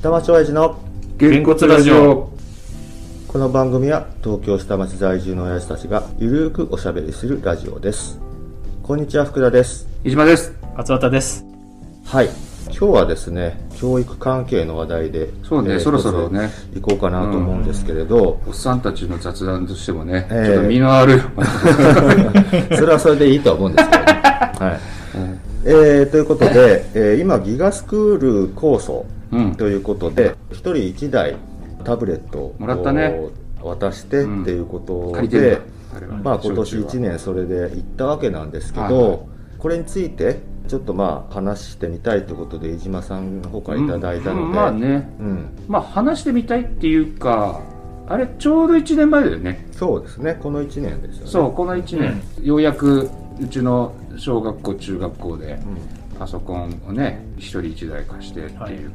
下町親父のげんこつラジオ。この番組は東京下町在住の親父たちがゆるーくおしゃべりするラジオです。こんにちは福田です。飯島です。勝俣です。はい。今日はですね教育関係の話題でそうねそろそろね。行こうかなと思うんですけれど、おっさんたちの雑談としてもね、ええちょっと身のある それはそれでいいとは思うんですけどね、はい。えーということで、えー今ギガスクール構想うんということで一人一台タブレットをもらったね。渡してっていうことでだ、あれは。まあ、今年小中は。1年それで行ったわけなんですけど、はい。はいこれについてちょっとまあ話してみたいということで飯島さんの方からいただいたので、うんまあね。うん。まあ話してみたいっていうかあれちょうど1年前だよね。そうですね。この1年ですよね。そうこの1年、ようやくうちの小学校中学校でうん。パソコンをね一人一台貸してっていう、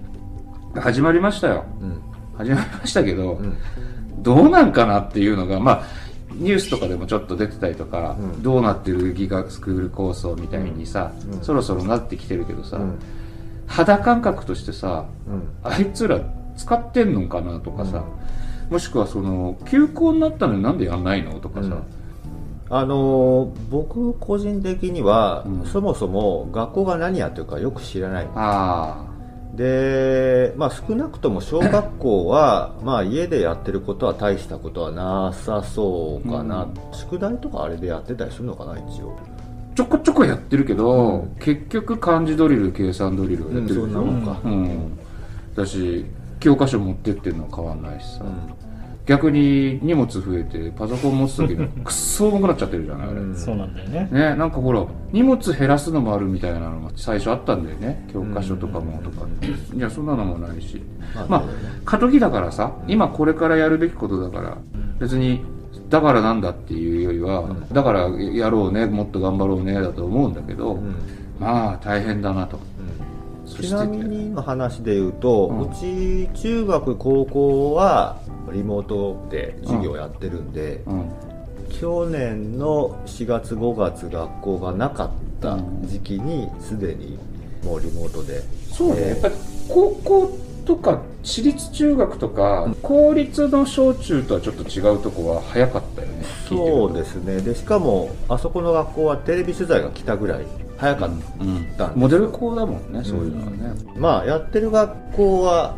始まりましたよ。うん。始まりましたけど、うん。どうなんかなっていうのがまあニュースとかでもちょっと出てたりとか、うん。どうなってるギガスクール構想みたいにさ、うん。そろそろなってきてるけどさ、うん。肌感覚としてさうん。あいつら使ってんのかなとかさ、もしくはその休校になったのになんでやんないのとかさ、あのー僕個人的には、うん。そもそも学校が何やってるかよく知らない。あで、まあ、少なくとも小学校はまあ家でやってることは大したことはなさそうかな、宿題とかあれでやってたりするのかな一応。あちょこちょこやってるけど、うん。結局漢字ドリル計算ドリルをやってるうんそんなもんか。うん。だし教科書持ってってるのは変わんないしさ、うん逆に荷物増えてパソコン持つ時にくっそ重くなっちゃってるじゃないあれ、うん。そうなんだよね。ねなんかほら荷物減らすのもあるみたいなのが最初あったんだよね。教科書とかもとか、いやそんなのもないし。まあ過渡期だからさ今これからやるべきことだから別にだからなんだっていうよりは、うん。だからやろうねもっと頑張ろうねだと思うんだけど、うん。まあ大変だなと。ちなみにの話で言うと、ううんち中学高校はリモートで授業やってるんで、うん。去年の4月5月学校がなかった時期にすでにもうリモートで。そうね、えー。やっぱり高校とか私立中学とか、公立の小中とはちょっと違うとこは早かったよねそうすですね。でしかもあそこの学校はテレビ取材が来たぐらい早かった、うん。たん。モデル校だもんねそういうのはね、まあやってる学校は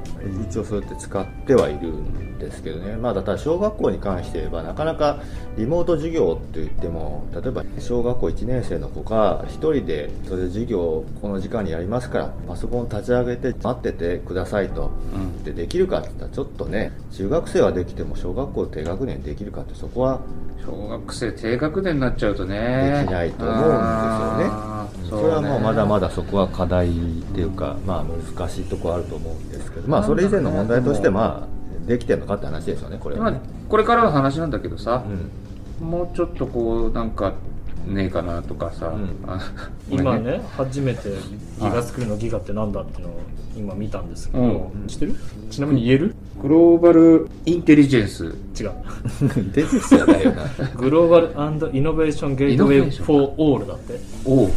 一応そうやって使ってはいるんですけどね。まあだから小学校に関して言えばなかなかリモート授業って言っても例えば小学校1年生の子が1人でそれで授業この時間にやりますからパソコン立ち上げて待っててくださいと。うん。でできるかって言ったらちょっとね中学生はできても小学校低学年できるかってそこは小学生低学年になっちゃうとね。できないと思うんですよね。それはもうまだまだだそこは課題っていうか、まあ難しいところあると思うんですけど、まあそれ以前の問題として、まあできてるのかって話ですよね、これは、まあね。これからの話なんだけどさう、ん。もうちょっとこうなんかねえかなとかさ、うん。今ね初めてギガスクールのギガってなんだっていうのを今見たんですけど、うん。知ってる？ちなみに言える？グローバルインテリジェンス。違う。出てきゃないよな。グローバルイノベーションゲートウェイフォーオールだって。おう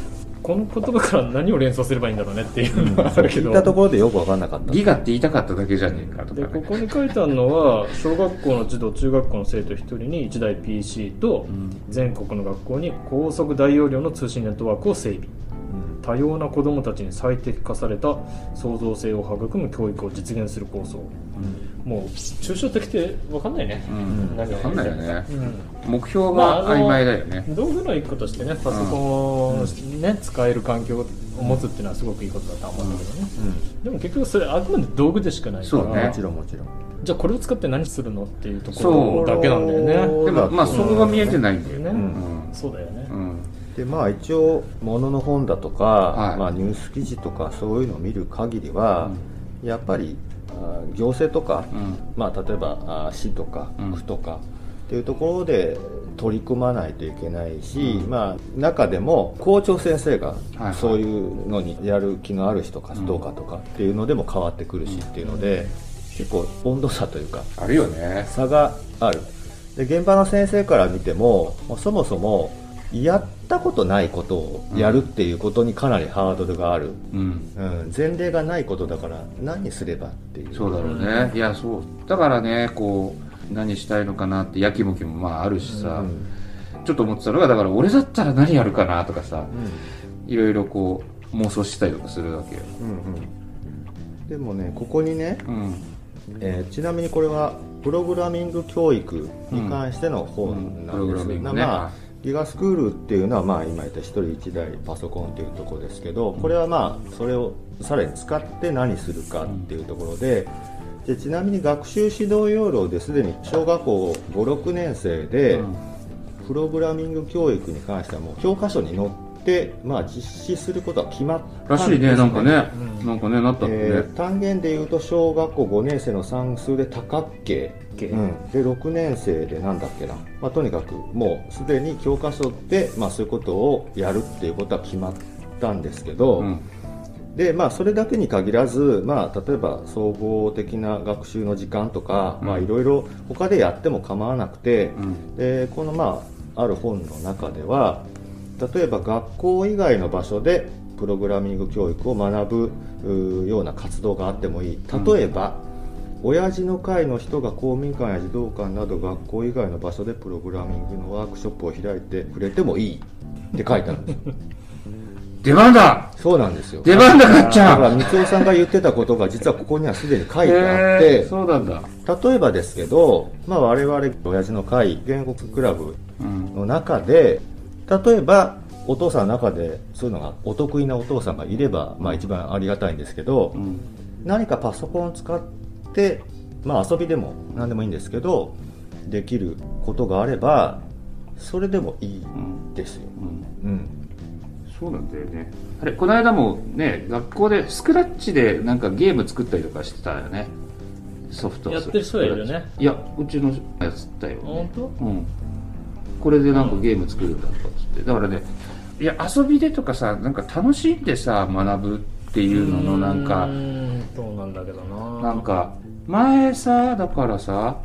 この言葉から何を連想すればいいんだろうねっていうのがあるけど。聞いたところでよく分かんなかった。ギガって言いたかっただけじゃねえかとかでね。ここに書いてあるのは小学校の児童中学校の生徒1人に1台 PC とうん。全国の学校に高速大容量の通信ネットワークを整備。うん。多様な子どもたちに最適化された創造性を育む教育を実現する構想もう抽象的で分かんないね、うん。何を分かんないよね。うん。目標まああのが曖昧だよね、道具の一個としてねパソコンを、ね使える環境を持つっていうのはすごくいいことだとは思うんだけどね、でも結局それあくまで道具でしかないから。そうね。もちろんもちろん。じゃあこれを使って何するのっていうとこそうろだけなんだよね。でもまあそこが見えてないんだよね、そうだよね、うん。うん。でまあ一応物の本だとか、はい。まあ、ニュース記事とかそういうのを見る限りは、やっぱりあ行政とか、うん。まあ、例えばあ市とかうん。区とかっていうところで取り組まないといけないし、うん。まあ、中でも校長先生がはいそういうのにやる気のある人かうん。どうかとかっていうのでも変わってくるしっていうので結構温度差というかあるよね。差がある。で現場の先生から見ても、まあそもそもやったことないことをやるっていうことにかなりハードルがある、うん。うん、前例がないことだから何すればっていう。そうだろうね。いやそう。だからねこう何したいのかなってやきもきもまああるしさ、うん。ちょっと思ってたのがだから俺だったら何やるかなとかさうん。いろいろこう妄想したりとかするわけよ。うんうん。でもねここにね、うん。えーちなみにこれはプログラミング教育に関しての本なんです、ラミングね。まあギガスクールっていうのはまあ今言った一人一台パソコンっていうところですけどこれはまあそれをさらに使って何するかっていうところででちなみに学習指導要領ですでに小学校56年生でうん。プログラミング教育に関してはもう教科書に載って、まあ、実施することは決まったらしいねなんかね、うんなんかねなったってね、えー単元でいうと小学校5年生の算数で多角形、形うん、で6年生でなんだっけな、まあ、とにかくもうすでに教科書で、まあ、そういうことをやるっていうことは決まったんですけど、うん。でまあ、それだけに限らず、まあ、例えば総合的な学習の時間とか、うん。まあ、いろいろ他でやっても構わなくて、うん。でこの、まあ、ある本の中では例えば学校以外の場所でプログラミング教育を学ぶような活動があってもいい。例えば、親父の会の人が公民館や児童館など学校以外の場所でプログラミングのワークショップを開いてくれてもいい。って書いてあるんですよ。出番だそうなんですよ。出番だかっちだからゃん光雄さんが言ってたことが実はここにはすでに書いてあってそうなんだ、例えばですけど、まあ、我々親父の会原国クラブうんの中で例えばお父さんの中でそういうのがお得意なお父さんがいれば、まあ、一番ありがたいんですけど、うん。何かパソコンを使って、まあ、遊びでも何でもいいんですけどできることがあればそれでもいいうんですよ、うん。うん、そうなんだよね。あれこの間もね学校でスクラッチでなんかゲーム作ったりとかしてたよね。ソフトやってる人はいるね。いやうちのやつだよ、ね、本当？うんこれでなんかゲーム作るんだとかっつって。だからねいや遊びでとかさなんか楽しんでさ学ぶっていうののなんかそうなんだけどな。なんか前さだからさ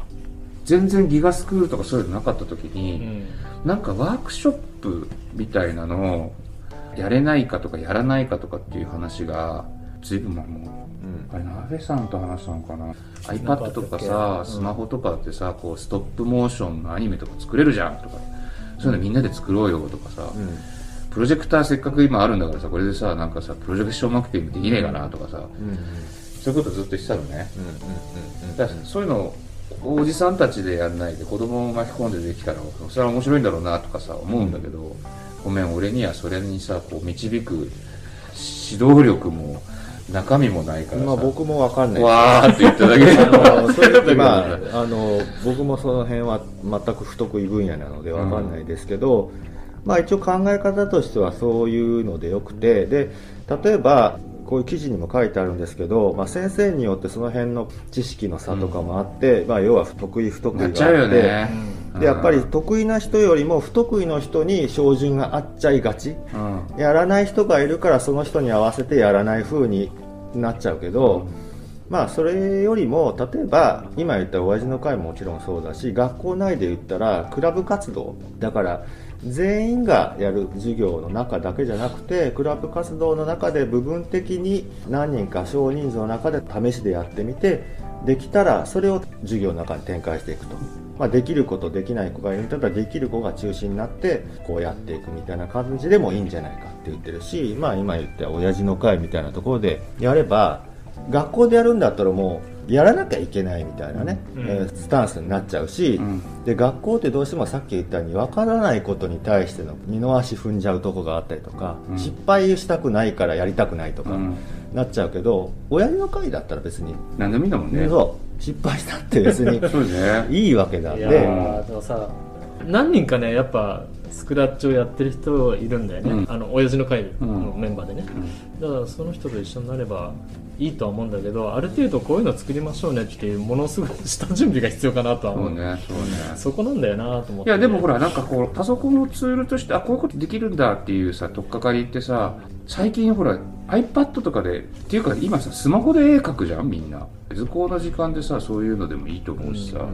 全然ギガスクールとかそういうのなかった時うに、ん。なんかワークショップみたいなのをやれないかとかやらないかとかっていう話がずいぶん前もうん。あれ鍋さんと話したのかな。iPad とかさうん。スマホとかってさこうストップモーションのアニメとか作れるじゃんとか。そういうのみんなで作ろうよとかさ、うん。プロジェクターせっかく今あるんだからさこれでさなんかさプロジェクションマーケティングできねえかなとかさ、うん。うんそういうことずっと言ってたのね。うんうんだからそういうのをおじさんたちでやんないで子供を巻き込んでできたらそれは面白いんだろうなとかさ思うんだけど、ごめん俺にはそれにさこう導く指導力も中身もないからさ、まあ僕もわかんない。わーって言っただけで。あの まああの僕もその辺は全く不得意分野なのでわかんないですけど、まあ一応考え方としてはそういうのでよくてで例えばこういう記事にも書いてあるんですけど、まあ、先生によってその辺の知識の差とかもあって、まあ、要は得意不得意があってなっちゃうよね、でやっぱり得意な人よりも不得意の人に照準が合っちゃいがち。うん。やらない人がいるからその人に合わせてやらない風になっちゃうけど、まあそれよりも例えば今言った親父の会ももちろんそうだし学校内で言ったらクラブ活動だから全員がやる授業の中だけじゃなくてクラブ活動の中で部分的に何人か少人数の中で試しでやってみてできたらそれを授業の中に展開していくと、まあ、できる子とできない子がいるんだったらできる子が中心になってこうやっていくみたいな感じでもいいんじゃないかって言ってるし、まあ、今言った親父の会みたいなところでやれば学校でやるんだったらもうやらなきゃいけないみたいなね、うん。えースタンスになっちゃうし、うん。で学校ってどうしてもさっき言ったように分からないことに対しての二の足踏んじゃうとこがあったりとか、うん。失敗したくないからやりたくないとか、うん。なっちゃうけど親父の会だったら別に、何でもいいんだもんね。そう失敗したって別にいいわけだんで。ーでもさ何人かねやっぱスクラッチをやってる人いるんだよね、うん。あの親父の会のメンバーでね、うん。だからその人と一緒になればいいとは思うんだけどある程度こういうの作りましょうねっていうものすごい下準備が必要かなとは思う。そうねそうね。そこなんだよなと思って。いやでもほらなんかこうパソコンをツールとしてあこういうことできるんだっていうさ取っかかりってさ最近ほら iPad とかでっていうか今さスマホで絵描くじゃんみんな。図工の時間でさそういうのでもいいと思うしさ、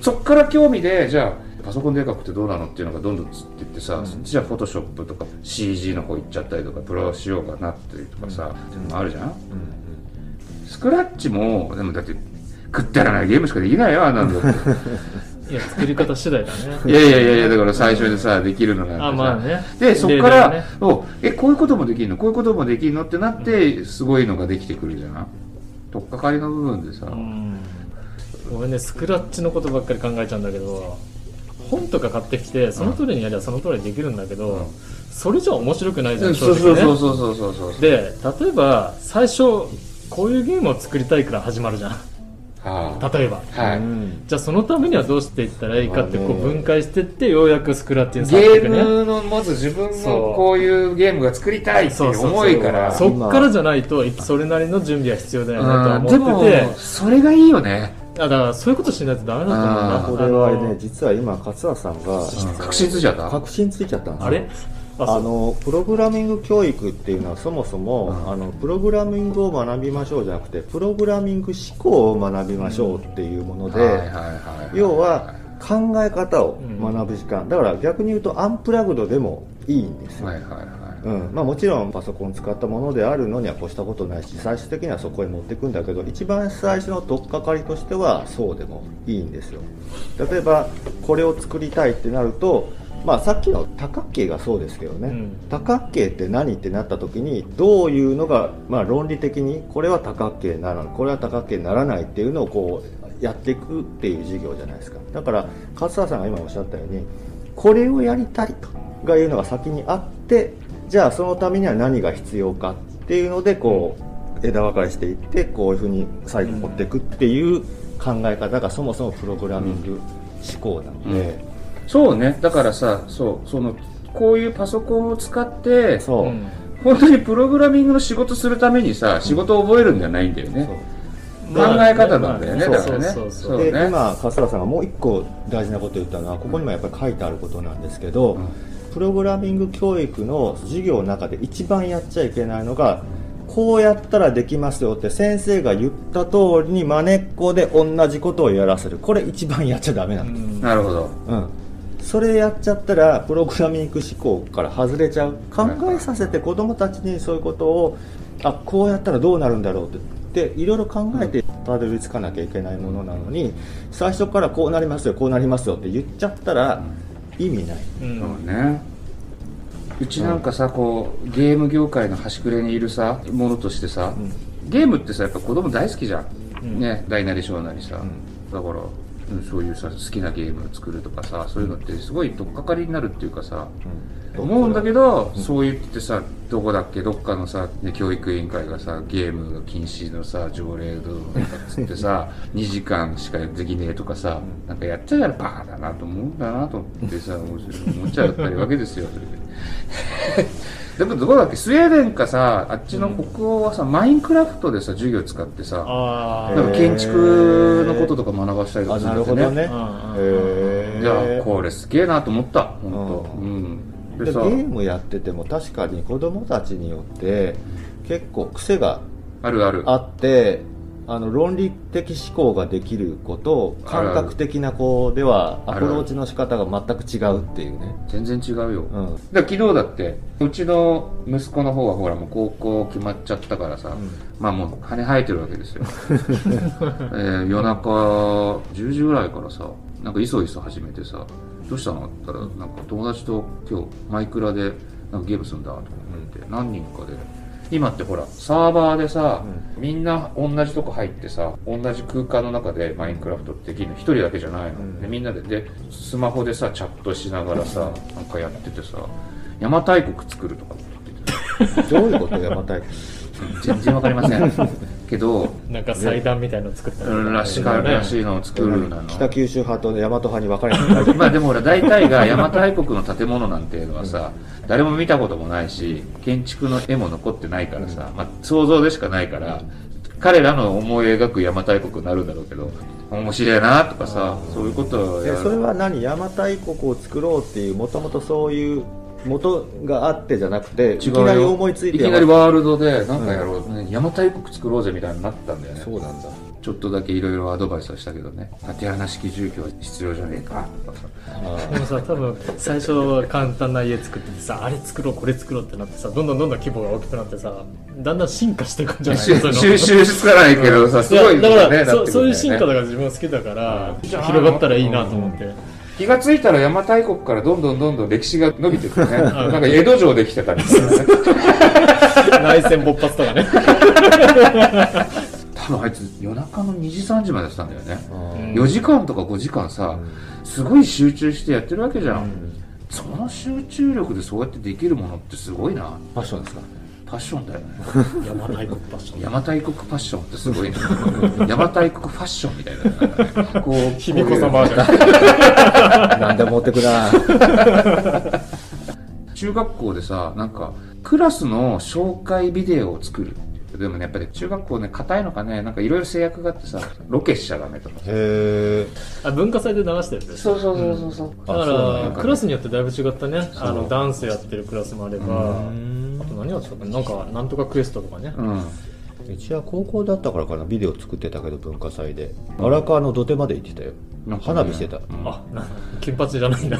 そっから興味でじゃあパソコンでかくてどうなのっていうのがどんどんつっていってさ、そっちじゃフォトショップとか CG の方行っちゃったりとかプロ仕様がなったりとかさ、っていうのもあるじゃん、スクラッチもでもだって食ってやらないゲームしかできないよあんなの いや作り方次第だね。いやいやいやいやだから最初にさできるのなんてさあまあね。でそこから、ねおえこういうこともできるの？こういうこともできるのってなってすごいのができてくるじゃん？取っかかりの部分でさ、うん。俺ねスクラッチのことばっかり考えちゃうんだけど本とか買ってきてその通りにやりゃその通りにできるんだけど、うん。それじゃ面白くないじゃんそうそうそうそうそうそう。で例えば最初こういうゲームを作りたいから始まるじゃん。は例えば。あはい、うん。じゃあそのためにはどうしていったらいいかってこう分解してってようやくスクラッチにゲー触っていくねムのまず自分のこういうゲームが作りたいっていう思いから。そっからじゃないとそれなりの準備は必要だよねとは思ってて。それがいいよねあだからそういうことしないとダメだと思うな。これはあのね実は今勝田さん。が確信ついちゃった？確信ついちゃったんですよ。あれ？あのプログラミング教育っていうのはそもそも、うん。あのプログラミングを学びましょうじゃなくてプログラミング思考を学びましょうっていうもので、要は考え方を学ぶ時間、だから逆に言うとアンプラグドでもいいんですよ、はいはいはいうん。まあ、もちろんパソコン使ったものであるのには越したことないし最終的にはそこへ持っていくんだけど一番最初の取っかかりとしてはそうでもいいんですよ。例えばこれを作りたいってなると、まあ、さっきの多角形がそうですけどね、うん。多角形って何ってなった時にどういうのが、まあ、論理的にこれは多角形ならこれは多角形にならないっていうのをこうやっていくっていう授業じゃないですか。だから勝田さんが今おっしゃったようにこれをやりたいとがいうのが先にあってじゃあそのためには何が必要かっていうのでこう枝分かれしていってこういうふうに最後持っていくっていう考え方がそもそもプログラミング思考なので、そうね。だからさそうそのこういうパソコンを使ってそう、うん本当にプログラミングの仕事するためにさ仕事を覚えるんじゃないんだよね、考え方なんだよねまあだからね。でね。今春日さんがもう一個大事なことを言ったのはここにもやっぱり書いてあることなんですけど、うんプログラミング教育の授業の中で一番やっちゃいけないのがこうやったらできますよって先生が言った通りに真似っこで同じことをやらせる。これ一番やっちゃダメなんです、うん。なるほど。うん。それやっちゃったらプログラミング思考から外れちゃう。考えさせて子供たちにそういうことをあこうやったらどうなるんだろうってでいろいろ考えてたどり着かなきゃいけないものなのに最初からこうなりますよこうなりますよって言っちゃったら意味ない、うん。そうね。うちなんかさこうゲーム業界の端くれにいるさものとしてさ、ゲームってさやっぱ子供大好きじゃん、うん。ね大なり小なりさ、ん。だから、うん、そういうさ好きなゲームを作るとかさそういうのってすごい取っかかりになるっていうかさ、思うんだけど、そう言ってさどこだっけ？どっかのさ、ね、教育委員会がさゲーム禁止のさ条例とかっつってさ2時間しかできねえとかさ、なんかやっちゃうやらバカだなと思うんだなと思ってさ 思っちゃったりわけですよそれで。でもどこだっけ？スウェーデンかさあっちの北欧はさ、マインクラフトでさ授業使ってさあなんか建築のこととか学ばしたりとあかするんだってねなるほこれすげえなと思った本当ううんでゲームやってても確かに子供たちによって結構癖があるある。あってあの論理的思考ができる子と感覚的な子ではアプローチの仕方が全く違うっていうね。全然違うよ、うん。だから昨日だってうちの息子の方はほらもう高校決まっちゃったからさ、まあもう羽生えてるわけですよ、えー夜中10時ぐらいからさなんかいそいそ始めてさどうしたの？って言ったらなんか友達と今日マイクラでなんかゲームするんだとか言って、何人かで。今ってほらサーバーでさ、みんな同じとこ入ってさ同じ空間の中でマインクラフトってできるの。一人だけじゃないの、ん。でみんなででスマホでさチャットしながらさなんかやっててさ邪馬台国作るとかって言ってどういうこと？邪馬台国全然わかりません けどなんか祭壇みたいの作ったりとか。らしからしいのを作るなの北九州派と大和派に分かれてる。まあでもほら大体が邪馬台国の建物なんていうのはさ誰も見たこともないし建築の絵も残ってないからさ、まあ、想像でしかないから彼らの思い描く邪馬台国になるんだろうけど面白いなとかさそういうことをやえそれは何？邪馬台国を作ろうっていうもともとそういう元があってじゃなくていき違うよ。なり思いついていきなりワールドでなんかやろう、ね邪馬台国作ろうぜみたいになったんだよね。そうなんだ。ちょっとだけいろいろアドバイスはしたけどね縦穴式住居は必要じゃねえかとかさ。でもさ多分最初は簡単な家作っててさあれ作ろうこれ作ろうってなってさどんどんどんどん規模が大きくなってさだんだん進化していくんじゃない収そういうの。収集つかないけどさすごいやだから、ね。そうそういう進化だだから自分好きだから、うん。広がったらいいなと思って、気がついたら邪馬台国からどんどんどんどん歴史が伸びてってね なんか江戸城できてたりするね内戦勃発とかね。多分あいつ夜中の2時3時までやってたんだよね。ん。4時間とか5時間さすごい集中してやってるわけじゃん、その集中力でそうやってできるものってすごいな。ファッションですかパッションだよね。邪馬台国パッション。邪馬台国パッションってすごいね。邪馬台国ファッションみたいな。こう卑弥呼さバージョン何でも持ってくな。中学校でさなんかクラスの紹介ビデオを作る。でもねやっぱり中学校ね硬いのかねなんかいろいろ制約があってさロケしちゃダメとか。へえあ文化祭で流してるんですそうそうそうそうそう。うなんらだ。クラスによってだいぶ違ったね。あのダンスやってるクラスもあれば。あと何やってたかななんかなんとかクエストとかね。うん。うちは高校だったからかな。ビデオ作ってたけど文化祭で。荒川の土手まで行ってたよ。なんかね。花火してた、うん。あな金髪じゃないんだ。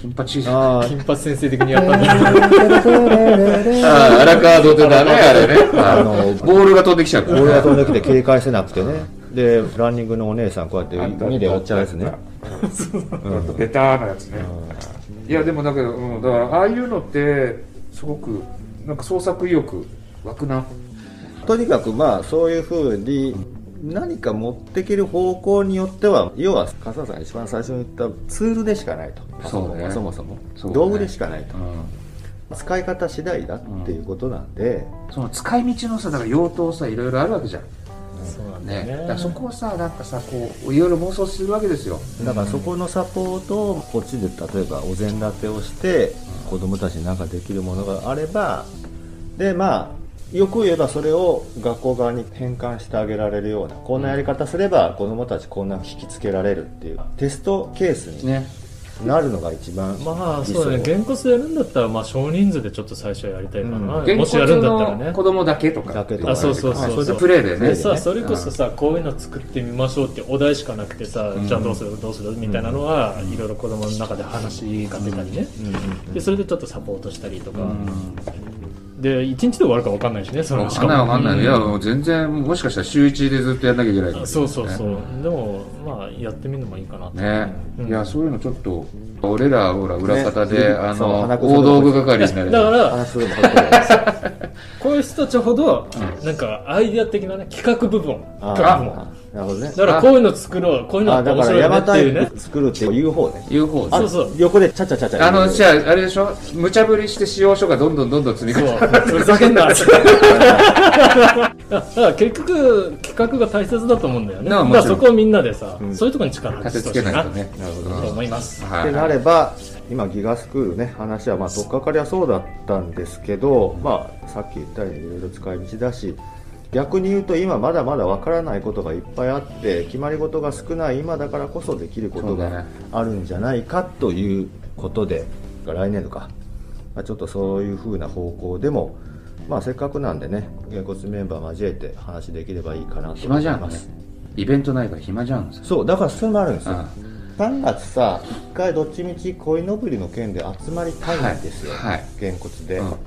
金八ああ 金髪先生的にやったんだ。あ荒川土手だね あれね。あのボールが飛んできちゃう。ボールが飛んできて警戒せなくてね。でランニングのお姉さんこうやって海で追っちゃうやつね。うん。ベターなやつね。いやでもだけど、うん、だからああいうのってすごくなんか創作意欲湧くな。とにかくまあそういうふうに何か持ってける方向によっては要は笠原さんが一番最初に言ったツールでしかないと。そうね。そもそも。ね。道具でしかないと、うん。使い方次第だっていうことなんで、その使い道のさだから用途さいろいろあるわけじゃん。そうなんだよね。ね。だからそこをさなんかさこういろいろ妄想するわけですよ。だからそこのサポートをこっちで例えばお膳立てをして子供たちに何かできるものがあればでまあよく言えばそれを学校側に変換してあげられるようなこんなやり方すれば子供たちこんな引きつけられるっていうテストケースにねなるのが一番まあ理そうだね。想原骨でやるんだったらまあ少人数でちょっと最初はやりたいかな、うん。原もしやるんだったらね。の子供だけとか。だけとか。あそうそうそうあそれでプレイでね。でさそれこそさこういうの作ってみましょうってお題しかなくてさ、じゃあどうするどうするみたいなのは、いろいろ子供の中で話が出たりね、でそれでちょっとサポートしたりとか、で一日で終わるか分かんないしねそのわかんないわかんない、いやもう全然もしかしたら週一でずっとやんなきゃいけないあそうそうそう、でもまあやってみるのもいいかなと。ね、うん。いやそういうのちょっと俺らほら裏方で、ねあの大道具係になる。だから こういう人たちほど、なんかアイディア的なね企画部分あ企画部門。あなるほどね。だからこういうの作ろう。こういうのあって面白いよねっていうね。台作るっていう方ね。言う方あそう。そう横でチャチャチャチャあのじゃああれでしょ？無茶ぶりして使用書がどんどんどんどん積み重なってふざけんな。だから結局企画が大切だと思うんだよね。だからそこをみんなでさ、ん。そういうところに力を立てつ発してほしいなけないとね。なるほどと思います。はい。ってなれば今ギガスクールね話はまあ取っかかりはそうだったんですけど、まあ、さっき言ったようにいろいろ使い道だし逆に言うと今まだまだわからないことがいっぱいあって決まり事が少ない今だからこそできることがあるんじゃないかということで来年度か、まあ、ちょっとそういう風な方向でも、まあ、せっかくなんでね原骨メンバー交えて話できればいいかなと思暇じゃん。ねいますイベントないから暇じゃんそうだからそれもあるんですよ。うん。3月さ1回どっちみち鯉のぼりの件で集まりたいんですよ、はい。はい。げんこつで、うん。じゃ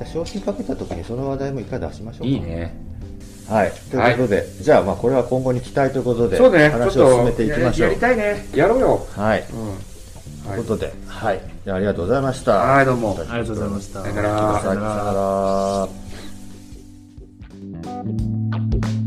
あ昇進かけた時にその話題も一回出しましょうか。いいねはい。ということで、じゃあまあこれは今後に期待ということでそうね話を進めていきましょう。ややりたいね。やろうよ。はい、うん。ということではい。じゃあありがとうございました。はいどうも。ありがとうございました。さよなら。さよなら